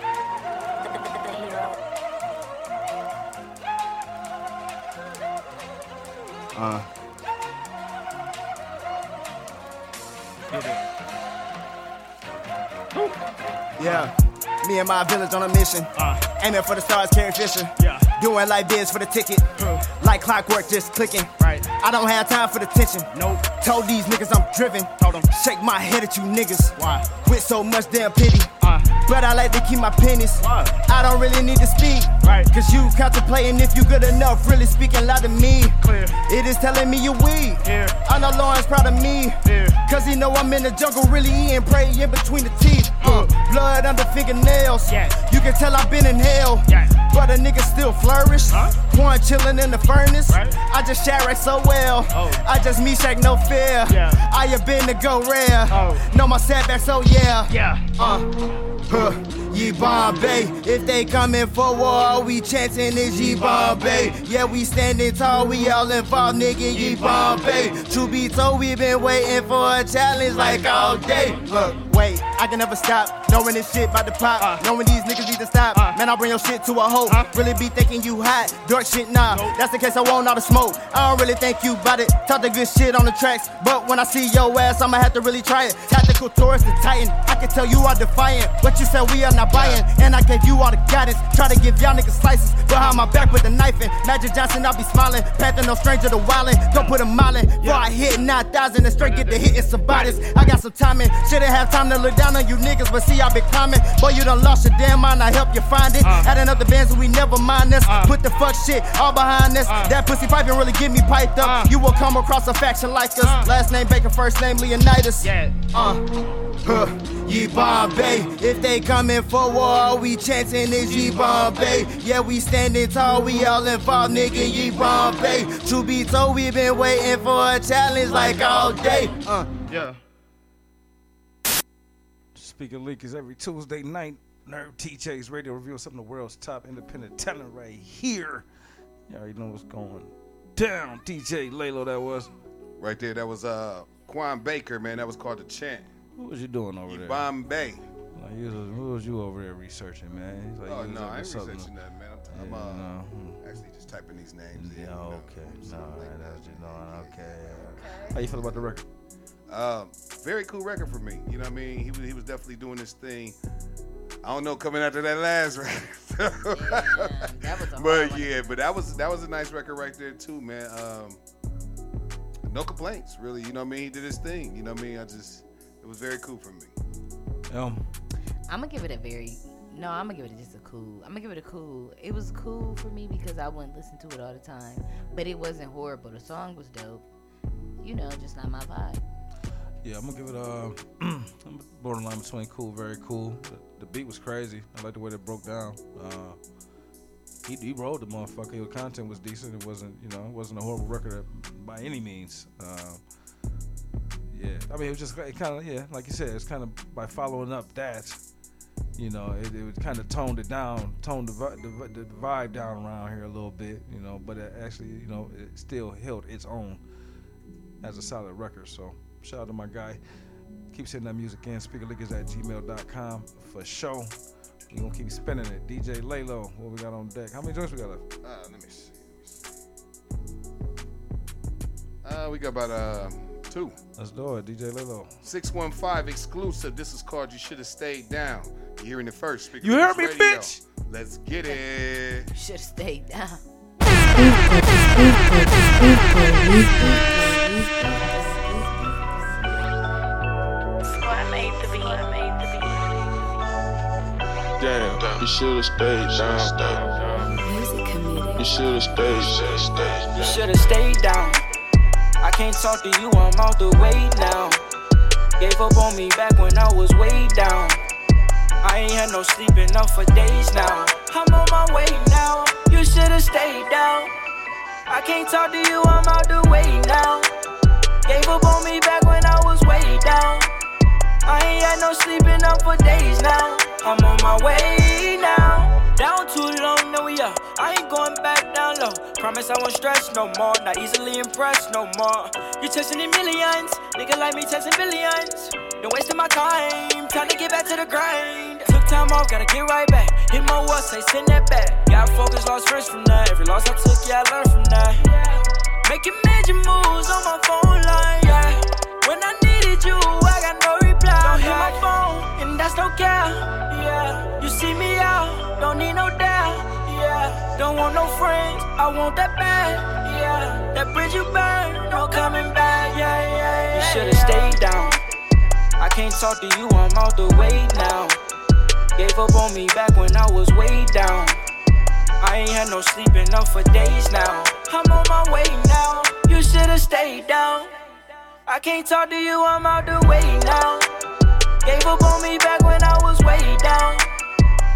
Uh. Yeah, me and my village on a mission. Uh. Aiming for the stars, Carrie Fisher. Yeah. Doing like biz for the ticket. Like clockwork, just clicking. Right. I don't have time for the tension. Nope. Told these niggas I'm driven. Told them. Shake my head at you niggas. Why? With so much damn pity. But I like to keep my pennies. I don't really need to speak. Right. Cause you contemplating if you good enough. Really speaking loud to me. Clear. It is telling me you weak. Yeah. I know Lauren's proud of me. Yeah. Cause he know I'm in the jungle really eating prey in between the teeth. Uh, blood under fingernails. Yeah. You can tell I've been in hell. Yeah. But a nigga still flourish. Huh? Porn chilling in the furnace. Right. I just Shadrack so well. Oh. I just me shake no fear. Yeah. I have been to go rare. Oh. Know my setbacks, so yeah. Yeah. Uh. Huh. Ye Bombay, if they coming for war, we chanting is Ye Bombay. Yeah, we standing tall, we all involved, nigga. Ye Bombay. Truth be told, we been waiting for a challenge like all day. Look, wait, I can never stop. Knowing this shit about to pop. Uh. Knowing these niggas need to stop. Uh. Man, I'll bring your shit to a hoe. Uh. Really be thinking you hot. Dark shit, nah. That's the case I want all the smoke. I don't really think you bout it. Talk the good shit on the tracks. But when I see your ass, I'ma have to really try it. Tactical Taurus, the Titan. I can tell you are defiant. What you said, we are not buying. And I gave you all the guidance. Try to give y'all niggas slices. Behind my back with the knife in. Magic Johnson, I'll be smiling. Panther, no stranger to wildin'. Don't put a mile in. Before I hit 9,000 and straight get the hitting some bodies. I got some timing. Shouldn't have time to look down on you niggas, but see, I been climbing. Boy, you done lost your damn mind. I help you find it. Uh. Adding up the bands and we never mind this. Uh. Put the fuck shit all behind this. Uh. That pussy piping really get me piped up. You will come across a faction like us. Last name Baker, first name Leonidas. Yeah. Uh. Huh. Ye Bombay, if they coming for war, we chanting is Ye Bombay. Yeah, we standing tall, we all involved, nigga. Ye Bombay. Truth be told, we been waiting for a challenge like all day. Uh, yeah. Speaking Leak is every Tuesday night. Nerve TJ's radio review some of the world's top independent talent right here. You already know what's going down. DJ Laylo, that was. Right there, that was uh Kwon Baker, man. That was called The Chant. What was you doing over there? Bombay. Like, you was, what was you over there researching, man? Like, Oh no, I ain't researching that, man. I'm, I'm uh, no, actually just typing these names. in, Yeah, you know, okay. No, like that's that. what you doing. Okay. How you feel about the record? Um, very cool record for me. You know what I mean? He was he was definitely doing this thing. I don't know coming after that last record. that was a but one. yeah, but that was that was a nice record right there too, man. Um, no complaints, really. You know what I mean? He did his thing. You know what I mean? I just it was very cool for me. Um, I'm gonna give it a very no. I'm gonna give it just a cool. I'm gonna give it a cool. It was cool for me because I wouldn't listen to it all the time, but it wasn't horrible. The song was dope. You know, just not my vibe. Yeah, I'm gonna give it a I'm borderline between cool, very cool. The, the beat was crazy. I like the way that broke down. Uh, he, he rolled the motherfucker. The content was decent. It wasn't, you know, it wasn't a horrible record by any means. Um, yeah, I mean, it was just kind of, yeah, like you said, it's kind of by following up that, you know, it, it kind of toned it down, toned the, the, the vibe down around here a little bit, you know, but it actually, you know, it still held its own as a solid record. So shout out to my guy. Keep sending that music in. Speakerleakers at gmail.com for show. we going to keep spinning it. DJ Laylo, what we got on deck? How many joints we got left? Uh, let me see. Uh, we got about uh two. Let's do it, DJ Laylo. 615 exclusive. This is called You Should Have Stayed Down. You're hearing it first. Speaker You heard Lickers me, Radio. bitch? Let's get it. Should have stayed down. Damn, you should've stayed down. You should've stayed. down. You should've stayed down. I can't talk to you, I'm out the way now. Gave up on me back when I was way down. I ain't had no sleep enough for days now. I'm on my way now. You should've stayed down. I can't talk to you, I'm out the way now. Gave up on me back when I was way down. I ain't had no sleep enough for days now. I'm on my way now. Down too long, no we up. I ain't going back down low. Promise I won't stress no more. Not easily impressed no more. You chasing in millions, nigga like me chasing billions. Don't wasting my time. Time to get back to the grind. Took time off, gotta get right back. Hit my wall, say send that back. Got focus, lost friends from that. Every loss I took, yeah, I learned from that. Making major moves on my phone line, yeah. When I needed you, I got no reply. Don't hit my phone, and that's no care, yeah. You see me out, don't need no doubt, yeah. Don't want no friends, I want that bad, yeah. That bridge you burn, no coming back, yeah, yeah, yeah. You should've stayed down. I can't talk to you, I'm out the way now. Gave up on me back when I was way down. I ain't had no sleep enough for days now. I'm on my way now. You should've stayed down. I can't talk to you, I'm out the way now. Gave up on me back when I was way down.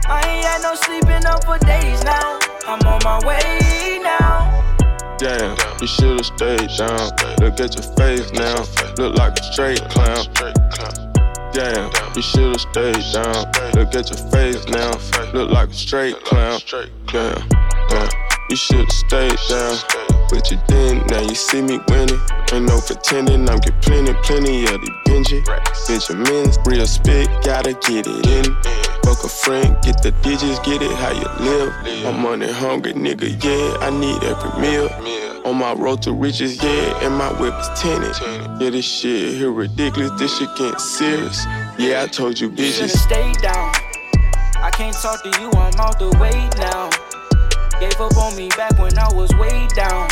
I ain't had no sleep enough for days now. I'm on my way now. Damn, you should've stayed down. Look at your face now. Look like a straight clown. Damn, you should've stayed down. Look at your face now. Look like a straight clown. Damn, damn, you should've stayed down. But you didn't, now you see me winning. Ain't no pretending, I'm get plenty, plenty of the Benji. Benjamins, real spit, gotta get it in. Fuck a friend, get the digits, get it how you live. I'm money hungry, nigga, yeah, I need every meal. On my road to riches, yeah, and my whip is tinted. Yeah, this shit here ridiculous, this shit getting serious. Yeah, I told you You bitches. stayed down. I can't talk to you, I'm out the way now. Gave up on me back when I was way down.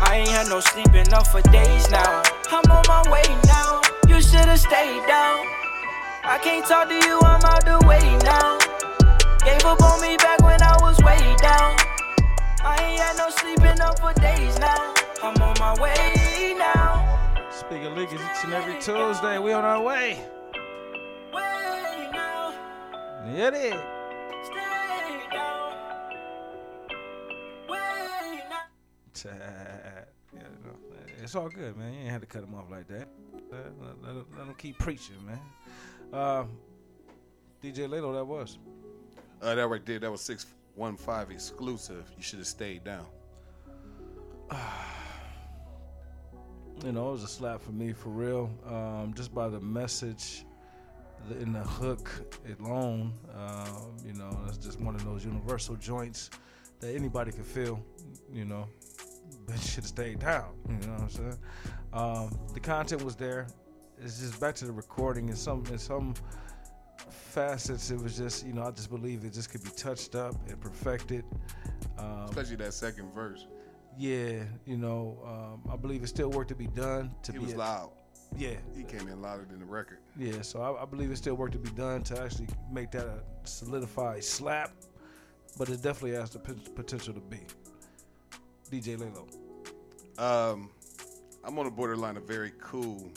I ain't had no sleep enough for days now. I'm on my way now. You should've stayed down. I can't talk to you, I'm out the way now. Gave up on me back when I was way down. I ain't had no sleep enough for days now. I'm on my way now. Speaking of leakers each and every Tuesday, we on our way. Way now. Yeah, it is. Yeah, no, it's all good, man. You ain't had to cut him off like that. Let, let, let, him- keep preaching, man. Um, DJ Laylo, that was. Uh, that right there, that was 615 exclusive. You should have stayed down. You know, it was a slap for me, for real. Um, just by the message in the hook alone, um, you know, that's just one of those universal joints that anybody can feel, you know. But should have stayed down, you know what I'm saying? Um, the content was there. it's just back to the recording and some in some facets it was just you know I just believe it just could be touched up and perfected. Um, Especially that second verse. yeah, you know, um, I believe it's still work to be done. To He be was a- loud. Yeah, He came in louder than the record. yeah. So I, I believe it's still work to be done to actually make that a solidified slap, but it definitely has the pot- potential to be. DJ Laylo. Um, I'm on the borderline of very cool.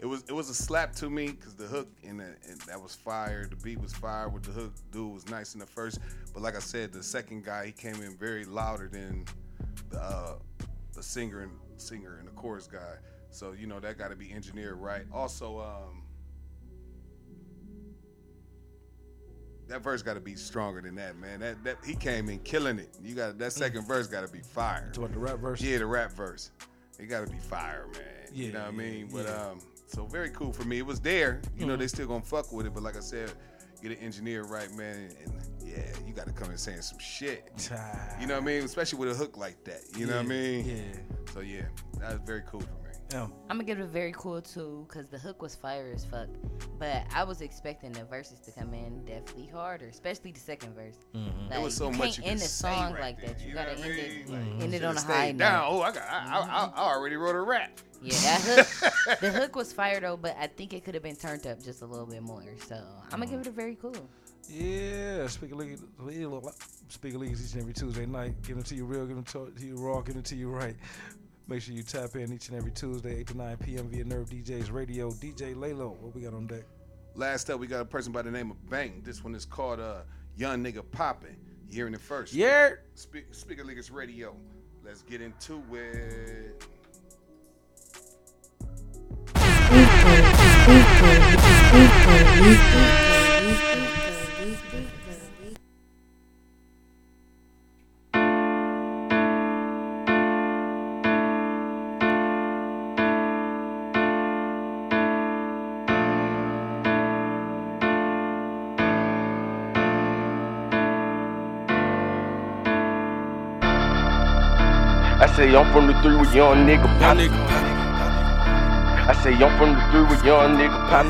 It was it was a slap to me because the hook and, the, and that was fire. The beat was fire with the hook. Dude was nice in the first, but like I said, the second guy he came in very louder than the uh, the singer and singer and the chorus guy. So you know that got to be engineered right. Also, um, that verse got to be stronger than that, man. That that he came in killing it. You got that second verse got to be fire. To what the rap verse? Yeah, the rap verse. It got to be fire, man. you know what I mean? But yeah. um, so very cool for me. It was there. You know, Mhm. they still gonna fuck with it, but like I said, get an engineer right, man. And, yeah, you got to come in saying some shit. You know what I mean? Especially with a hook like that. You know what I mean? yeah. So yeah, that was very cool for me. Oh. Yeah. I'm gonna give it a very cool too, cause the hook was fire as fuck. But I was expecting the verses to come in definitely harder, especially the second verse. Mhm. Like, There was so you much can't you end a song right like that. You, you gotta end mean? it, Like, end it mm-hmm. on a stayed high down. note. Oh, I got, I, I, I mm-hmm. already wrote a rap. Yeah, that hook, the hook was fire though, but I think it could have been turned up just a little bit more. So I'm gonna give mm-hmm. it a very cool. Yeah, speak of league, speak of leagues each and every Tuesday night. Give it to you real, give it to to you raw, give it to you right. Make sure you tap in each and every Tuesday, 8 to 9 p.m. via Nerve DJs Radio. DJ Laylo, what we got on deck? Last up, we got a person by the name of Bank. This one is called uh, Young Nigga Poppin'. You hearing it first. Yeah. Speak, Speaker Leakers Radio. Let's get into it. I say I'm from the three with young nigga pop. I say I'm from the three with young nigga pop.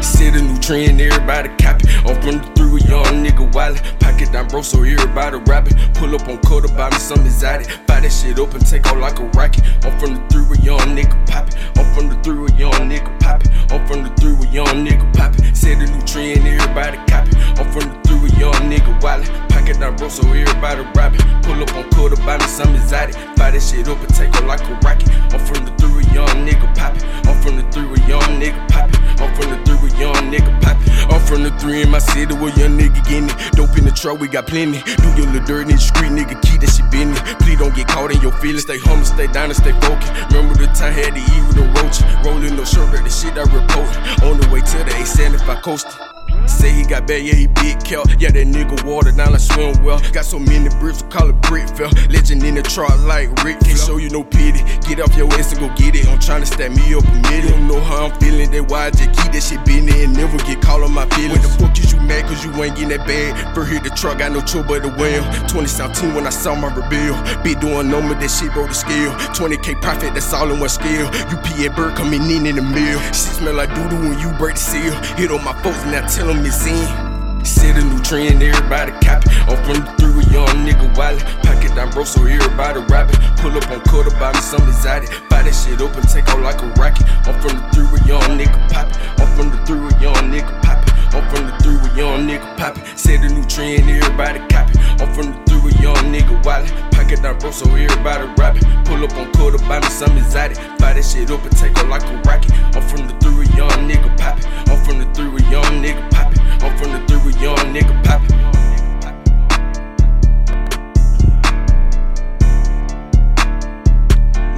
Set a new trend, everybody copy. I'm from the three with young nigga wallet. Pocket down bro, so here, everybody rapping. Pull up on quarter, buy me some exotic. Buy that shit up and take off like a rocket. I'm from the three with young nigga poppy. I'm from the three with young nigga poppy. I'm from the three with young nigga poppy. Set a new trend, everybody copy. I'm from the three with young nigga wallet. Pocket down bro, so everybody rapping. Pull up on quarter, buy me some exotic. Buy that shit up and take off like a rocket. I'm from the three with young nigga poppy. I'm from the three with young nigga poppy. I'm from the three with young nigga poppy. I'm from the three in my city where young nigga getting it. Dope in the truck, we got plenty. Do your little dirt in the street, nigga, keep that shit business. Please don't get caught in your feelings. Stay humble, stay down and stay focused. Remember the time I had to eat with the roaches. Rolling no shirt, the shit I report. On the way to the A75 coasting. Say he got bad, yeah, he big kill. Yeah, that nigga water down, I swim well. Got so many bricks, we call it brick fell. Legend in the truck like Rick. Can't show you no pity. Get off your ass and go get it. I'm trying to stack me up a million. Don't know how I'm feeling, that why I just keep that shit business and never get caught on my feelings. When the fuck is you mad cause you ain't getting that bag? First hit the truck, got no trouble but the wheel. 2017 when I saw my rebel. Be doing no more, that shit broke the scale. 20k profit, that's all in one scale. UPA bird coming in in the mail. Shit smell like doo doo when you break the seal. Hit on my folks and I tell them it's in. Set a new trend, everybody copy. I'm from the three with young nigga wallet. Pocket down bro, so everybody rapping. Pull up on quarter, buy me some exotic. Buy that shit up and take off like a rocket. I'm from the three with young nigga poppy. I'm from the three with young nigga poppy. I'm from the three with young nigga poppy. Set a new trend, everybody copy. I'm from the three with young nigga wallet. Pocket down bro, so everybody rapping. Pull up on quarter, buy me some exotic. Buy that shit up and take off like a rocket. I'm from the three with young nigga poppy. I'm from the three with young nigga poppy. I'm from the three with young nigga poppy.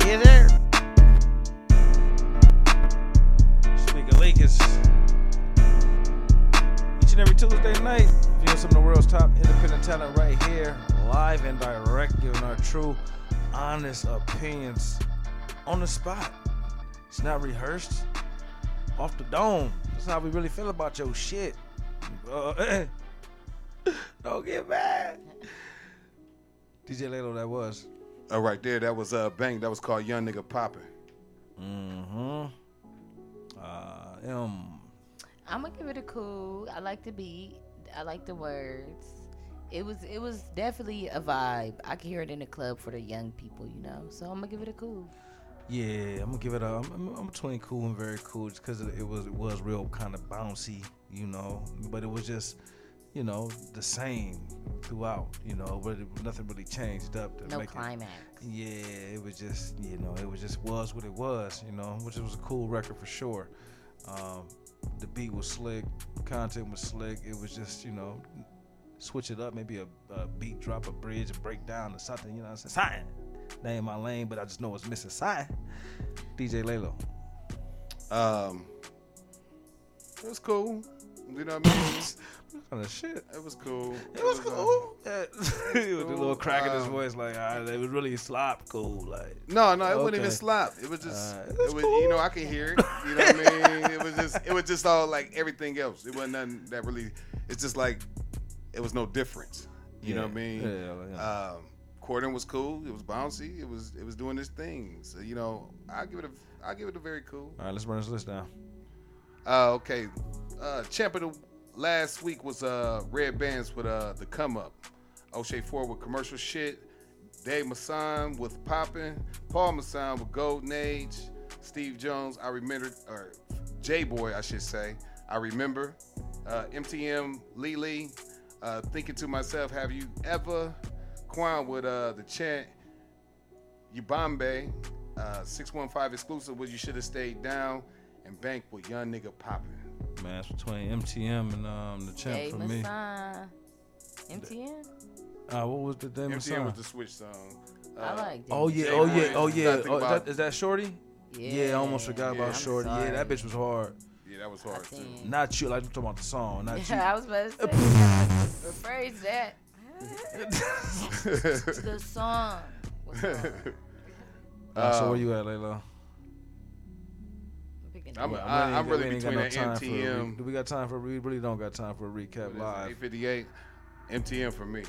Yeah, there. Speak of Leakers. Each and every Tuesday night, viewing some of the world's top independent talent right here, live and direct, giving our true, honest opinions on the spot. It's not rehearsed. Off the dome. That's how we really feel about your shit. Uh, don't get mad. DJ Laylo, that was. Oh, right there, that was uh Bank. That was called Young Nigga Poppin'. Mm-hmm. Uh, um, I'm gonna give it a cool. I like the beat. I like the words. It was it was definitely a vibe. I can hear it in the club for the young people, you know. So I'm gonna give it a cool. yeah, I'm gonna give it a. I'm, I'm, I'm between cool and very cool, just because it was it was real kind of bouncy, you know. But it was just, you know, the same throughout, you know. But it, nothing really changed up to No make climax. It, yeah, it was just, you know, it was just was what it was, you know, which was a cool record for sure. Um, the beat was slick, content was slick. It was just, you know, switch it up, maybe a, a beat drop, a bridge, a breakdown, or something. You know what I'm saying? Sign. That ain't my lane, but I just know it's missing. Sign. DJ Laylo. Um, it was cool. You know what I mean? What kind of shit? It was cool. It was cool. Yeah. With the little crack in his Um, voice, like it was really slop cool. Like No, no, it wasn't even Okay. slop. It was just, Uh, it was, you know, I can hear it. You know what I mean? It was just, it was just all like everything else. It wasn't nothing that really. It's just like, it was no difference. You know what I mean? Yeah, yeah. Um, Corden was cool. It was bouncy. It was, it was doing its thing. So you know, I give it a, I give it a very cool. All right, let's run this list down. Uh, okay. Uh, champ of the last week was uh Red Bandz with uh the come up. Oshae Ford with commercial shit. Dae Masson with Poppin'. Paul Masson with Golden Age. Steve Jones, I remember, or J Boy, I should say. I remember. Uh, MTM Ley Ley. Uh, thinking to myself, have you ever? Kwon with uh the chant. Ubambe. Uh, 615 exclusive was You Should Have Stayed Down. And Bank with Young Nigga Poppin'. Man, it's between MTM and um the champ Hey, for me. Masson. MTM. Uh, what was the name of MTM song? was the switch song. I like that. Oh yeah, oh yeah, oh yeah. Oh, is, that, is that Shorty? Yeah, yeah I almost forgot Yeah, about I'm Shorty. Yeah, that bitch was hard. Yeah, that was hard too. Not you, like I'm talking about the song, not you. I was about to say. rephrase that. the song. What's? Uh, so Um, where you at, Layla? I'm, We I, ain't I'm got- really we got between no that time for a re- MTM. Do we got time for? We really don't got time for a recap live. 858. MTM for me.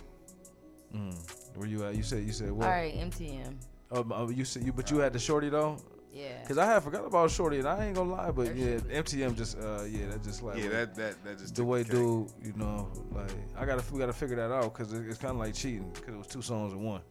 Mm. Where you at? You said you said what? All right, MTM. Oh, oh, you said you, but you had the shorty though. Yeah. Cause I had forgot about shorty, and I ain't gonna lie, but yeah, MTM just, uh, yeah, that just like Yeah, that that that just the way cake. dude, you know, like I gotta we gotta figure that out because it's kind of like cheating because it was two songs in one.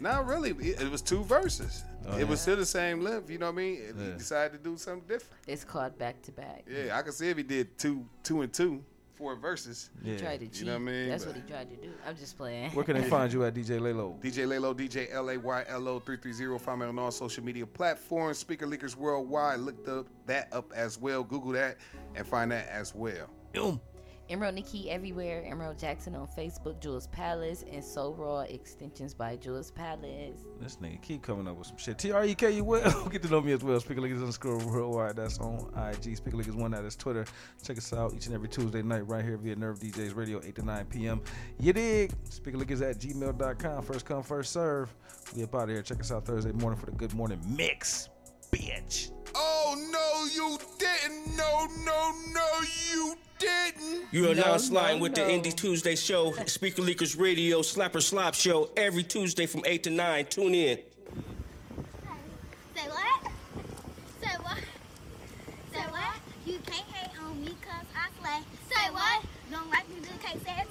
Not really. It, it was two verses. Oh, it yeah. was still the same length. You know what I mean? And He decided to do something different. It's called back to back. Yeah, I can see if he did two, two and two, four verses. He tried to cheat. You know what I mean? That's But- what he tried to do. I'm just playing. Where can they find you at, DJ Laylo? DJ Laylo, DJ L A Y L O 330. Find me on all social media platforms. Speaker Leakers Worldwide. Look the, that up as well. Google that and find that as well. Emerald Neki everywhere. Emerald Jackson on Facebook. Jules Palace and So Raw extensions by Jules Palace. This nigga keep coming up with some shit. T R K you will get to know me as well. Speaker Leakers underscore worldwide. That's on IG. Speaker Leakers one. That is Twitter. Check us out each and every Tuesday night right here via Nerve DJs Radio 8 to 9 p.m. You dig? Speaker Leakers at gmail.com. First come, first serve. We up out of here. Check us out Thursday morning for the good morning mix. Bitch. Oh, no, you didn't. No, no, no, you didn't. You are No, now sliding no, with no. the Indie Tuesday show, Speaker Leakers Radio, Slapper Slop show every Tuesday from 8 to 9. Tune in. Say what? Say what? Say what? You can't hate on me cause I slay. Say what? Don't like me, just can't say it